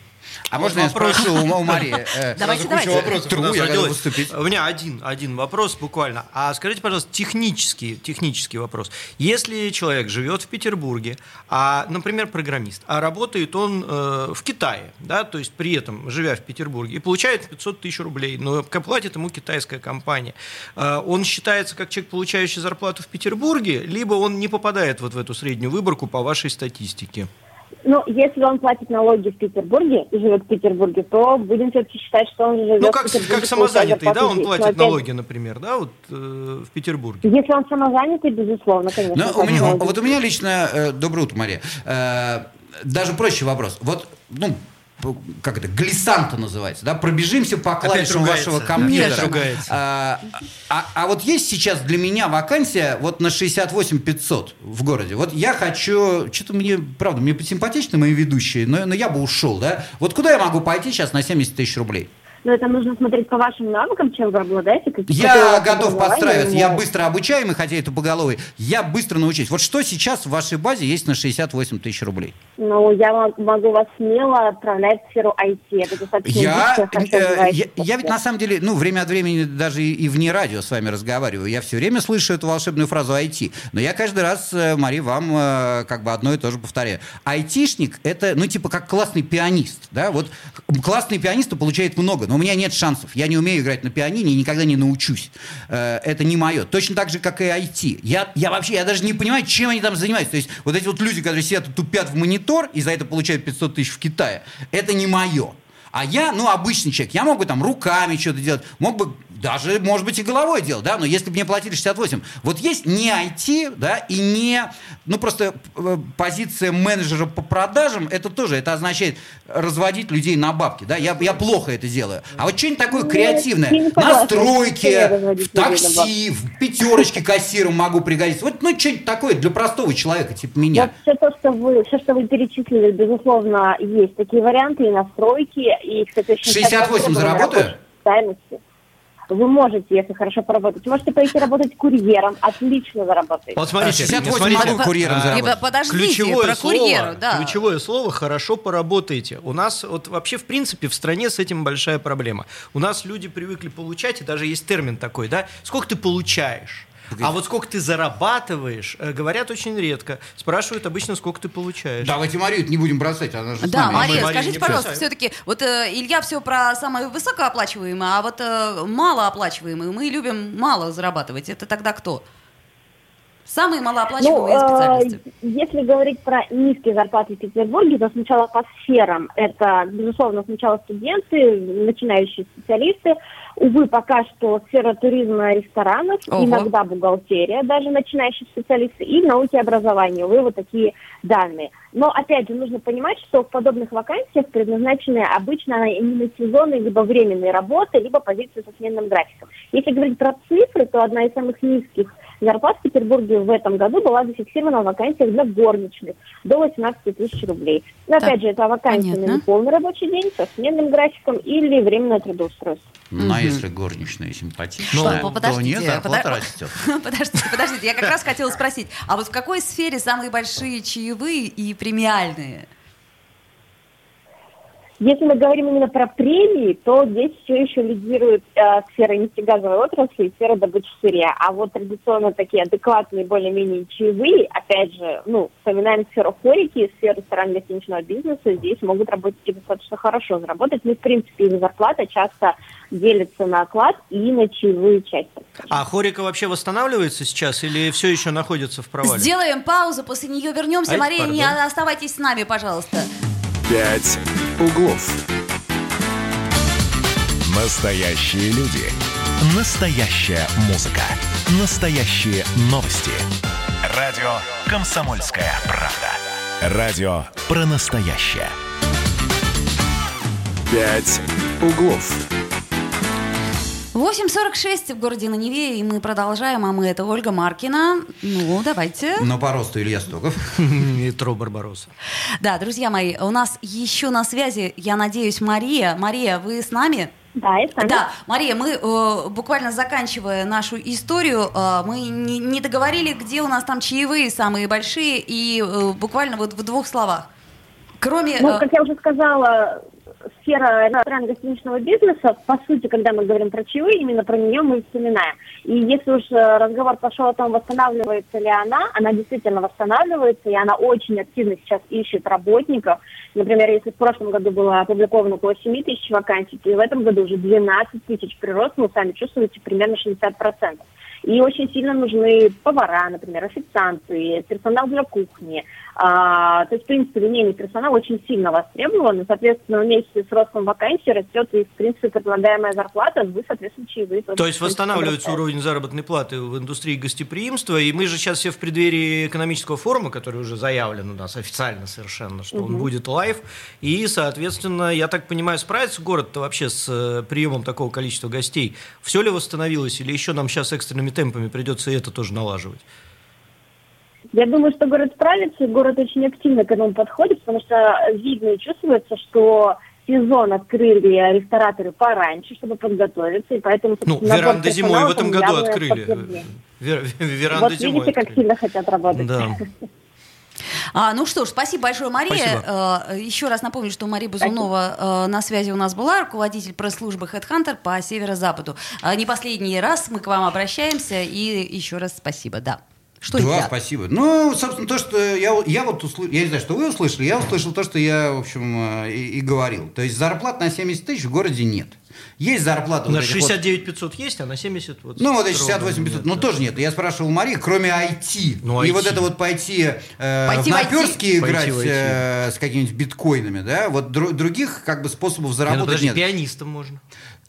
А можно вопрос. я спрошу у, у Марии? [LAUGHS] Э, давайте, давайте. вопросов Тру, у, я выступить. у меня один, один вопрос буквально. А скажите, пожалуйста, технический, технический вопрос. Если человек живет в Петербурге, а, например, программист, а работает он э, в Китае, да, то есть при этом, живя в Петербурге, и получает 500 тысяч рублей, но платит ему китайская компания, э, он считается как человек, получающий зарплату в Петербурге, либо он не попадает вот в эту среднюю выборку по вашей статистике? Ну, если он платит налоги в Петербурге и живет в Петербурге, то будем все-таки считать, что он живет ну, как, в Петербурге. как самозанятый, да, он платит налоги, например, да, вот э, в Петербурге. Если он самозанятый, безусловно, конечно. Ну, у меня, вот у меня лично, э, доброе утро, Мария, э, даже проще вопрос. Вот, ну, как это, глиссанта называется, да, пробежимся по клавишам вашего компьютера. А, а, а вот есть сейчас для меня вакансия вот на 68 500 в городе. Вот я хочу, что-то мне, правда, мне симпатичны мои ведущие, но, но я бы ушел, да. Вот куда я могу пойти сейчас на 70 тысяч рублей? Но это нужно смотреть по вашим навыкам, чем вы обладаете. Я готов подстраиваться, я быстро обучаемый, хотя это поголовый, я быстро научусь. Вот что сейчас в вашей базе есть на 68 тысяч рублей? Ну, я могу вас смело отправлять в сферу IT. Это достаточно я, э, я, я ведь на самом деле, ну, время от времени даже и, и вне радио с вами разговариваю. Я все время слышу эту волшебную фразу IT. Но я каждый раз, э, Мари, вам э, как бы одно и то же повторяю. Айтишник – это, ну, типа как классный пианист. Да? Вот классный пианист получает много но у меня нет шансов. Я не умею играть на пианине и никогда не научусь. Э, это не мое. Точно так же, как и IT. Я, я вообще, я даже не понимаю, чем они там занимаются. То есть вот эти вот люди, которые сидят и тупят в монитор и за это получают 500 тысяч в Китае, это не мое. А я, ну, обычный человек, я мог бы там руками что-то делать, мог бы даже, может быть, и головой делать, да, но если бы мне платили 68. Вот есть не IT, да, и не, ну, просто э, позиция менеджера по продажам, это тоже, это означает разводить людей на бабки, да, я, я плохо это делаю. А вот что-нибудь такое креативное, на стройке, в такси, в пятерочке кассиром могу пригодиться. Вот, ну, что-нибудь такое для простого человека, типа меня. Вот все то, что вы, все, что вы перечислили, безусловно, есть такие варианты и на стройке, и, кстати, очень 68 заработаю? Стоимости вы можете, если хорошо поработать, можете пойти работать курьером, отлично заработаете. Вот смотрите, 68 смотрите, могу курьером а, заработать. Подождите, ключевое про слово, курьеру, да. Ключевое слово «хорошо поработаете». У нас вот вообще, в принципе, в стране с этим большая проблема. У нас люди привыкли получать, и даже есть термин такой, да, сколько ты получаешь? А вот сколько ты зарабатываешь, э, говорят очень редко. Спрашивают обычно, сколько ты получаешь. Давайте Марию не будем бросать, она же Да, Мария, а скажите, пожалуйста, все-таки, вот э, Илья все про самое высокооплачиваемое, а вот э, малооплачиваемое, мы любим мало зарабатывать. Это тогда кто? Самые малооплачиваемые Ну, э, специальности. Если говорить про низкие зарплаты в Петербурге, то сначала по сферам. Это, безусловно, сначала студенты, начинающие специалисты. Увы, пока что сфера туризма, ресторанов, Ого. иногда бухгалтерия, даже начинающие специалисты, и науки и образования. Увы, вот такие данные. Но, опять же, нужно понимать, что в подобных вакансиях предназначены обычно на сезонные либо временные работы, либо позиции со сменным графиком. Если говорить про цифры, то одна из самых низких зарплат в Петербурге в этом году была зафиксирована в вакансиях для горничных до 18 тысяч рублей. Но, Так, опять же, это вакансия понятно. на полный рабочий день со сменным графиком или временное трудоустройство. Ну, а если горничная симпатичная, Что, то подождите, нет, зарплата подо- растет. [LAUGHS] Подождите, подождите, я как раз хотела спросить, а вот в какой сфере самые большие чаевые и премиальные? Если мы говорим именно про премии, то здесь все еще лидирует э, сфера нефтегазовой отрасли и сфера добычи сырья. А вот традиционно такие адекватные, более-менее чаевые, опять же, ну, вспоминаем сферу хорики, сферу ресторанно-гостиничного бизнеса, здесь могут работать и достаточно хорошо заработать. Ну, в принципе, их зарплата часто делится на оклад и на чаевые части. А Хорика вообще восстанавливается сейчас или все еще находится в провале? Сделаем паузу, после нее вернемся. Ай, Мария, не оставайтесь с нами, пожалуйста. «Пять углов». Настоящие люди. Настоящая музыка. Настоящие новости. Радио «Комсомольская правда». Радио про настоящее. «Пять углов». 8.46 в городе на Неве, и мы продолжаем, а мы это Ольга Маркина. Ну, давайте. Но по росту Илья Стогов. [LAUGHS] Метро Барбаросса. Да, друзья мои, у нас еще на связи, я надеюсь, Мария. Мария, вы с нами? Да, и сами. Да, Мария, мы э, буквально заканчивая нашу историю, э, мы не, не договорили, где у нас там чаевые самые большие, и э, буквально вот в двух словах. Кроме... Ну, э, как я уже сказала, сфера ресторанно-гостиничного бизнеса, по сути, когда мы говорим про чаевые, именно про нее мы и вспоминаем. И если уж э, разговор пошел о том, восстанавливается ли она, она действительно восстанавливается, и она очень активно сейчас ищет работников. Например, если в прошлом году было опубликовано около 7 тысяч вакансий, то в этом году уже 12 тысяч прирост, вы сами чувствуете, примерно 60%. И очень сильно нужны повара, например, официанты, персонал для кухни. А, то есть, в принципе, линейный персонал очень сильно востребован, и, соответственно, вместе с ростом вакансий растет и, в принципе, предлагаемая зарплата, вы, соответственно, чаевые. То есть восстанавливается уровень заработной платы в индустрии гостеприимства, и мы же сейчас все в преддверии экономического форума, который уже заявлен у нас официально совершенно, что он Мгм. будет live, и, соответственно, я так понимаю, справится город-то вообще с э, приемом такого количества гостей? Все ли восстановилось, или еще нам сейчас экстренными темпами придется и это тоже налаживать? Я думаю, что город справится, город очень активно к этому подходит, потому что видно и чувствуется, что сезон открыли рестораторы пораньше, чтобы подготовиться, и поэтому... Ну, веранды зимой в этом году открыли. Вер- [LAUGHS] веранды Вот зимой видите, как открыли. сильно хотят работать. Да. А, ну что ж, спасибо большое, Мария. Э, еще раз напомню, что Мария Базунова э, на связи у нас была, руководитель пресс-службы HeadHunter по северо-западу. А, не последний раз мы к вам обращаемся, и еще раз спасибо, да. Что да, я? спасибо. Ну, собственно, то, что я, я вот услышал, я не знаю, что вы услышали, я услышал то, что я, в общем, э, и, и говорил. То есть зарплат на 70 тысяч в городе нет. Есть зарплата... На вот этих вот- 69 500 есть, а на 70 вот... Ну, вот эти ровно 68 500, нет, ну да. тоже нет. Я спрашивал у Марии, кроме IT. Ну, И IT. вот это вот пойти, э, Пойти в наперстки Пойти играть в IT. э, с какими-нибудь биткоинами, да, вот дру- других как бы способов Не, ну, заработать подожди, нет. пианистом можно.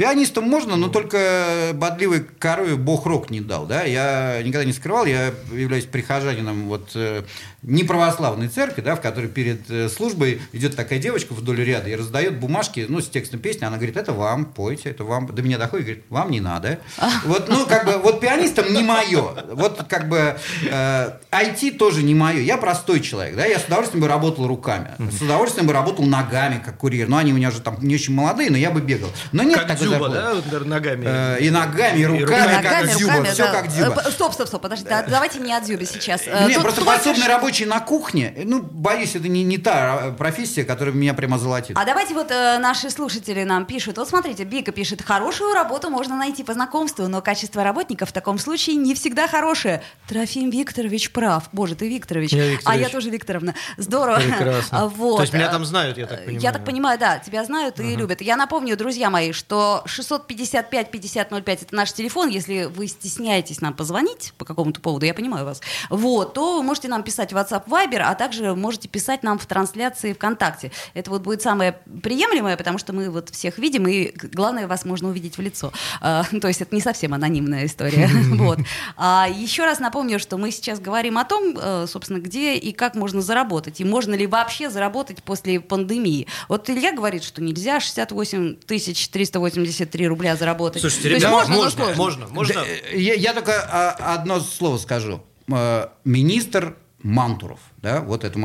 Пианистом можно, но только бодливой корове бог рок не дал, да. Я никогда не скрывал, я являюсь прихожанином вот э, неправославной церкви, да, в которой перед э, службой идет такая девочка вдоль ряда и раздает бумажки, ну, с текстом песни, она говорит, это вам, пойте, это вам. До меня доходит, говорит, вам не надо. [LAUGHS] Вот, ну, как бы, вот пианистом не мое. Вот, как бы, э, IT тоже не мое. Я простой человек, да, я с удовольствием бы работал руками, с удовольствием бы работал ногами, как курьер. Ну, они у меня уже там не очень молодые, но я бы бегал. Но нет Как такой Дзюба, да, вот, ногами. Э, И ногами, и руками, руками, как Ногами, Дзюба. руками, Все да. как Дзюба. Э, Стоп, стоп, стоп, подожди, да, давайте не о Дзюбе сейчас. Э, Нет, тут просто пособный что- рабочий на кухне, ну, боюсь, это не, не та э, профессия, которая меня прямо золотит. А давайте вот э, наши слушатели нам пишут. Вот смотрите, Бика пишет, хорошую работу можно найти по знакомству, но качество работника в таком случае не всегда хорошее. Трофим Викторович прав. Боже, ты Викторович. Я А Викторович. я тоже Викторовна. Здорово. Прекрасно. [LAUGHS] А, Вот. То есть меня Э, там знают, я так понимаю. Я так понимаю, да, тебя знают и любят. Я напомню, друзья мои, что что 655-5005 это наш телефон. Если вы стесняетесь нам позвонить по какому-то поводу, я понимаю вас, вот, то вы можете нам писать в WhatsApp Viber, а также можете писать нам в трансляции ВКонтакте. Это вот будет самое приемлемое, потому что мы вот всех видим, и главное, вас можно увидеть в лицо. А, [LAUGHS] то есть это не совсем анонимная история. [LAUGHS] вот. а, еще раз напомню, что мы сейчас говорим о том, э, собственно, где и как можно заработать, и можно ли вообще заработать после пандемии. Вот Илья говорит, что нельзя 68 тысяч 383 рубля заработать. Слушайте, ребята, можно, но можно, можно, можно. Я, я только а, одно слово скажу. Э, Министр Мантуров, да, вот это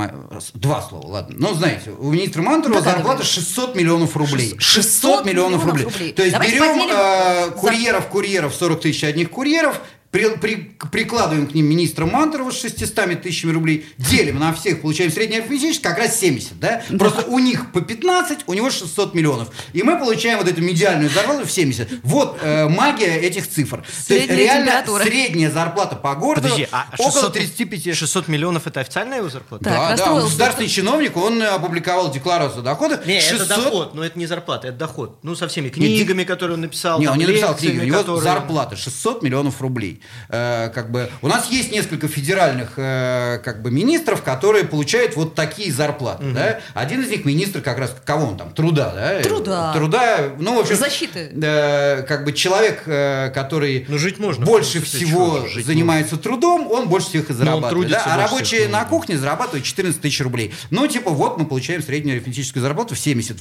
два слова, ладно. Но знаете, у министра Мантурова Догадываюсь. зарплата 600 миллионов рублей. 600 миллионов миллионов рублей. рублей. То есть Давайте берем э, курьеров, курьеров, 40 тысяч одних курьеров, при- при- прикладываем к ним министра Мантурова с 600 тысячами рублей, делим на всех, получаем средний арифметический, как раз 70, да? Просто у них по 15, у него 600 миллионов. И мы получаем вот эту медиальную зарплату в 70. Вот э, магия этих цифр. То есть Средняя реально средняя зарплата по городу Подожди, а около 600 35. 600 миллионов это официальная его зарплата? Так, да, да, он государственный чиновник, он опубликовал декларацию дохода. Не, 600 это доход, но это не зарплата, это доход. Ну, со всеми книгами, которые он написал. Не, там, он не написал книги, у него которые- зарплата 600 миллионов рублей. Э, как бы, у нас есть несколько федеральных э, как бы, министров, которые получают вот такие зарплаты. Да? Один из них министр как раз, кого он там, труда, да? Труда. Труда, ну, в общем... Защиты. э, как бы человек, э, который Ну, жить можно, больше всего жить занимается трудом, он больше всех и зарабатывает. трудится да? А рабочие всех, ну, на кухне зарабатывают 14 тысяч рублей. Ну, типа, вот мы получаем среднюю арифметическую зарплату в 70.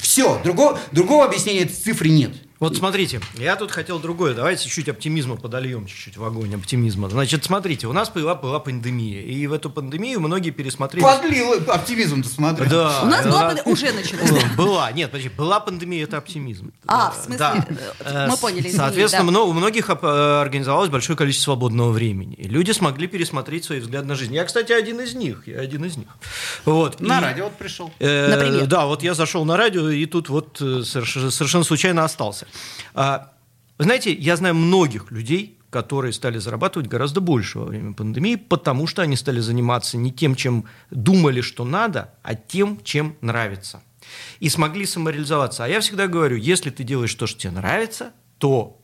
Все, другого, другого объяснения этой цифры нет. Вот смотрите, я тут хотел другое. Давайте чуть-чуть оптимизма подольем, чуть-чуть в огонь оптимизма. Значит, смотрите, у нас была, была пандемия, и в эту пандемию многие пересмотрели... Подлил оптимизм-то смотри. Да, У нас да. была уже началась. Была, нет, подожди, была пандемия, это оптимизм. А, в смысле, да. э, мы Э, поняли, извини, Соответственно, да. у многих э, организовалось большое количество свободного времени. И люди смогли пересмотреть свои взгляды на жизнь. Я, кстати, один из них. Я один из них. Вот. На И- радио вот пришел. Э, Например? Да, вот я зашел на радио, и тут вот соверш- совершенно случайно остался. А, Вы знаете, я знаю многих людей, которые стали зарабатывать гораздо больше во время пандемии, потому что они стали заниматься не тем, чем думали, что надо, а тем, чем нравится. И смогли самореализоваться. А я всегда говорю, если ты делаешь то, что тебе нравится, то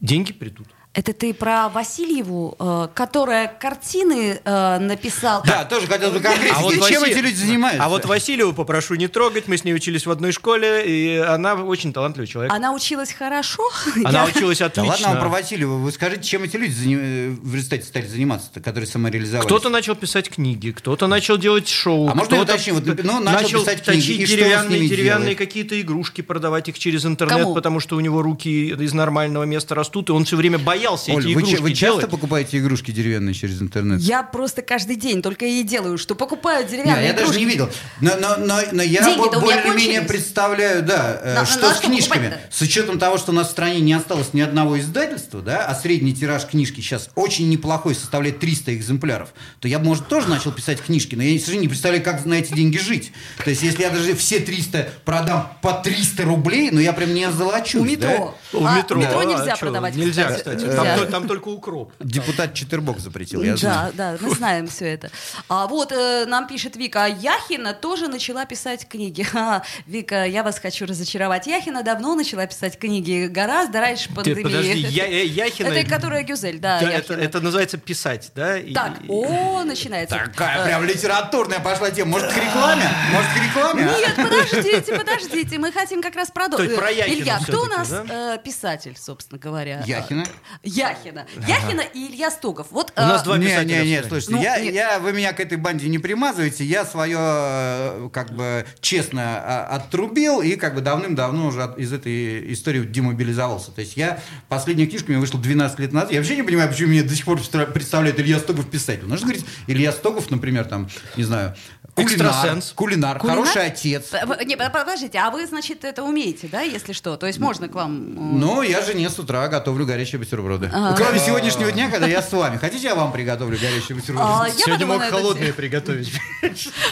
деньги придут. Это ты про Васильеву, э, которая картины э, написал. Да, тоже хотел бы конкретики. А вот Чем Васи- эти люди занимаются? А вот Васильеву попрошу не трогать, мы с ней учились в одной школе, и она очень талантливый человек. Она училась хорошо. Она Я- училась Да отлично. ладно вам про Васильева. Вы скажите, чем эти люди зани- э, в результате стали заниматься, которые самореализовались? Кто-то начал писать книги, кто-то начал делать шоу. А можно уточню? Вот, ну, начал писать книги, точить и что он с деревянные, ними деревянные какие-то игрушки, продавать их через интернет, Кому? потому что у него руки из нормального места растут, и он все время боялся Оль, эти вы, игрушки вы часто делать. покупаете игрушки деревянные через интернет? Я просто каждый день только и делаю, что покупаю деревянные я даже игрушки. не видел. Но, но, но, но я более-менее представляю, да, э, На- что на с что книжками. С учетом того, что у нас в стране не осталось ни одного издательства, да, а средний тираж книжки сейчас очень неплохой, составляет 300 экземпляров, то я бы, может, тоже начал писать книжки, но я, к сожалению, не представляю, как на эти деньги жить. То есть, если я даже все 300 продам по 300 рублей, ну я прям не озолочусь. У метро. У А, метро. метро а нельзя чё, продавать. Нельзя, кстати. Нельзя. Там, там только укроп. Да? Депутат Четербок запретил, я знаю. Да, да, мы знаем все это. А вот э, нам пишет Вика, а Яхина тоже начала писать книги. [LAUGHS] Ха, Вика, я вас хочу разочаровать. Яхина давно начала писать книги, гораздо раньше пандемии. подожди, Я- э, Яхина- Это которая Гюзель, да, Да, это, это называется писать, да? И- Так, о, начинается. Такая Э, прям литературная пошла тема. Может, к рекламе? Может, к рекламе? Нет, подождите, подождите, мы хотим как раз продолжить. Илья, кто у нас да? э, писатель, собственно говоря? Яхина. Яхина. Яхина и Илья Стогов. Вот, У нас э, два Не, писателя не, не, слушайте, Ну, я, нет. я, вы меня к этой банде не примазываете, я свое, э, как бы, честно а, отрубил и, как бы, давным-давно уже из этой истории демобилизовался. То есть я, последняя книжка меня вышла 12 лет назад, я вообще не понимаю, почему меня до сих пор представ- представляют Илья Стогов писатель. Нужно говорить, Илья Стогов, например, там, не знаю, кулинар, Экстрасенс. кулинар, Кулинар? хороший отец. Не, под- подождите, а вы, значит, это умеете, да, если что? То есть можно к вам... э, Ну, я жене с утра готовлю горячие бутерброды. Ага. Кроме сегодняшнего дня, когда я с вами. Хотите, я вам приготовлю горячие бутерброды? А, Сегодня мог холодные приготовить.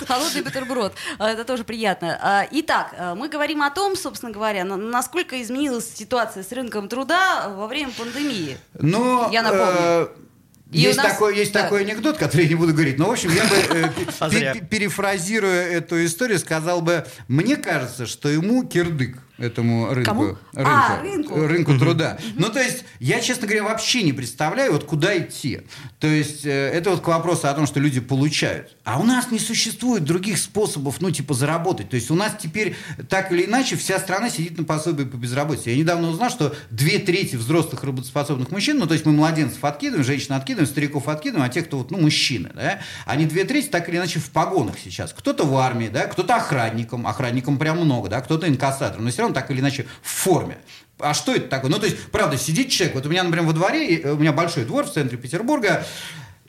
Холодный бутерброд. А, Это тоже приятно. А, Итак, а, мы говорим о том, собственно говоря, на- насколько изменилась ситуация с рынком труда во время пандемии. Но Я напомню. э, И есть нас- такой, есть да. такой анекдот, который я не буду говорить. Но, в общем, я бы, э, А перефразируя эту историю, сказал бы, мне кажется, что ему кирдык. Этому рынку. Кому? Рынку, А, рынку. рынку труда. Ну, то есть, я, честно говоря, вообще не представляю, вот куда идти. То есть, э, это вот к вопросу о том, что люди получают. А у нас не существует других способов, ну, типа, заработать. То есть, у нас теперь, так или иначе, вся страна сидит на пособии по безработице. Я недавно узнал, что две трети взрослых работоспособных мужчин, ну, то есть, мы младенцев откидываем, женщин откидываем, стариков откидываем, а те, кто, вот, ну, мужчины, да, они две трети так или иначе в погонах сейчас. Кто-то в армии, да, кто-то охранником, охранником прям много, да, кто-то инкассатором, но все равно так или иначе в форме. А что это такое? Ну, то есть, правда, сидит человек, вот у меня, например, во дворе, э, у меня большой двор в центре Петербурга,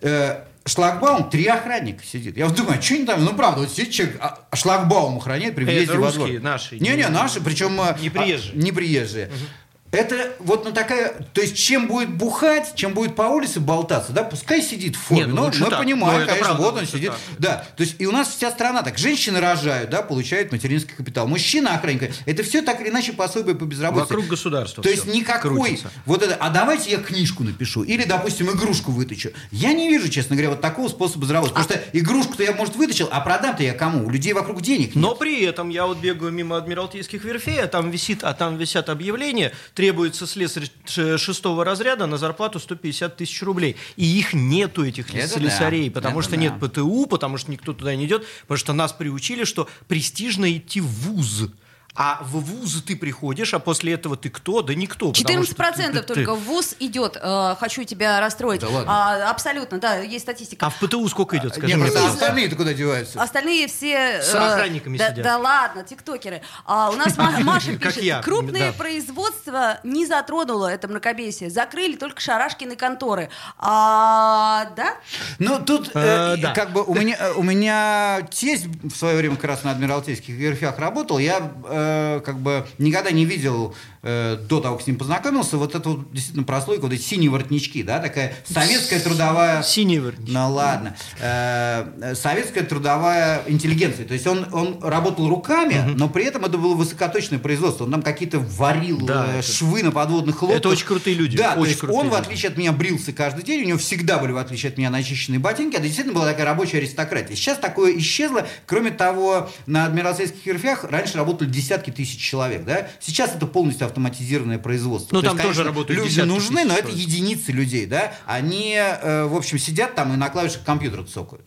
э, шлагбаум, три охранника сидит. Я вот думаю, а что они там, ну, правда, вот сидит человек, а, а шлагбаум охраняет при въезде Это во двор. русские, наши. Не-не, наши, причем... э, Не приезжие. а, не приезжие. Это вот ну такая, то есть чем будет бухать, чем будет по улице болтаться, да, пускай сидит в форме. Нет, ну, ну, мы так. понимаем, Ну, это конечно, правда, вот он сидит. так. Да, то есть и у нас вся страна так. Женщины рожают, да, получают материнский капитал. Мужчина охранник. Это все так или иначе пособие по безработице. Вокруг государства То есть никакой крутится. вот это, а давайте я книжку напишу или, допустим, игрушку вытащу. Я не вижу, честно говоря, вот такого способа заработать. Потому что игрушку-то я, может, вытащил, а продам-то я кому? У людей вокруг денег нет. Но при этом я вот бегаю мимо Адмиралтейских верфей, а там висит, а там висят объявления, требуется слесарь шестого разряда на зарплату 150 тысяч рублей. И их нету, этих Это слесарей, да, потому это что да. нет ПТУ, потому что никто туда не идет, потому что нас приучили, что престижно идти в ВУЗ. А в ВУЗ ты приходишь, а после этого ты кто? Да никто. потому что 14% ты- ты- только в ВУЗ идет. э, хочу тебя расстроить. Да ладно? А, абсолютно, да, есть статистика. А в ПТУ сколько идет, скажи Нет, мне, остальные-то куда деваются? Остальные все... С э, охранниками да, сидят. да ладно, тиктокеры. А у нас Ма- [LAUGHS] Маша пишет, крупные производства не затронуло это мракобесие. Закрыли только шарашкины конторы. А, да? Ну, тут э, Э, как бы у меня, у меня тесть в свое время как раз на Адмиралтейских верфях работал. Я э, как бы никогда не видел э, до того, как с ним познакомился, вот эту вот действительно прослойку, вот эти синие воротнички, да, такая советская трудовая... Синие воротнички. Ну ладно. Э, э, советская трудовая интеллигенция. То есть он, он работал руками, но при этом это было высокоточное производство. Он там какие-то варил Да, э, это- швы на подводных лодках. Это очень крутые люди, Да, то очень есть крутые он, в люди. отличие от меня, брился каждый день, у него всегда были, в отличие от меня, начищенные ботинки. Это действительно была такая рабочая аристократия. Сейчас такое исчезло. Кроме того, на Адмиралтейских верфях раньше работали десятки тысяч человек. Да? Сейчас это полностью автоматизированное производство. Ну, То там есть, тоже конечно, работают Люди нужны, но это единицы людей. Да? Они, э, в общем, сидят там и на клавишах компьютера цокают.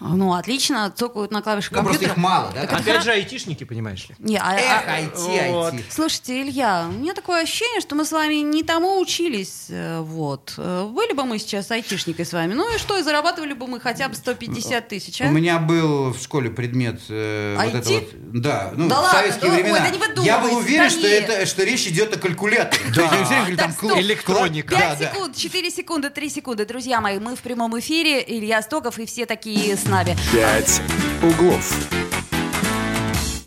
Ну, отлично, цокают на клавишах Ну, просто компьютера. их мало. Да? Так это Опять же, айтишники, понимаешь ли. Не, а- Эх, а- IT, вот. IT. Слушайте, Илья, у меня такое ощущение, что мы с вами не тому учились. э, Вот. Э, Были бы мы сейчас айтишникой с вами. Ну и что, и зарабатывали бы мы хотя бы 150 тысяч, а? У меня был в школе предмет э, вот IT? это вот, да, ну, Да в ладно, советские ой, времена. да не выдумывайте, Я был уверен, что, это, что речь идет о калькуляторе. Электроника. Да, Пять да. секунд, 4 секунды, 3 секунды. Друзья мои, мы в прямом эфире. Илья Стоков и все такие нами. «Пять углов».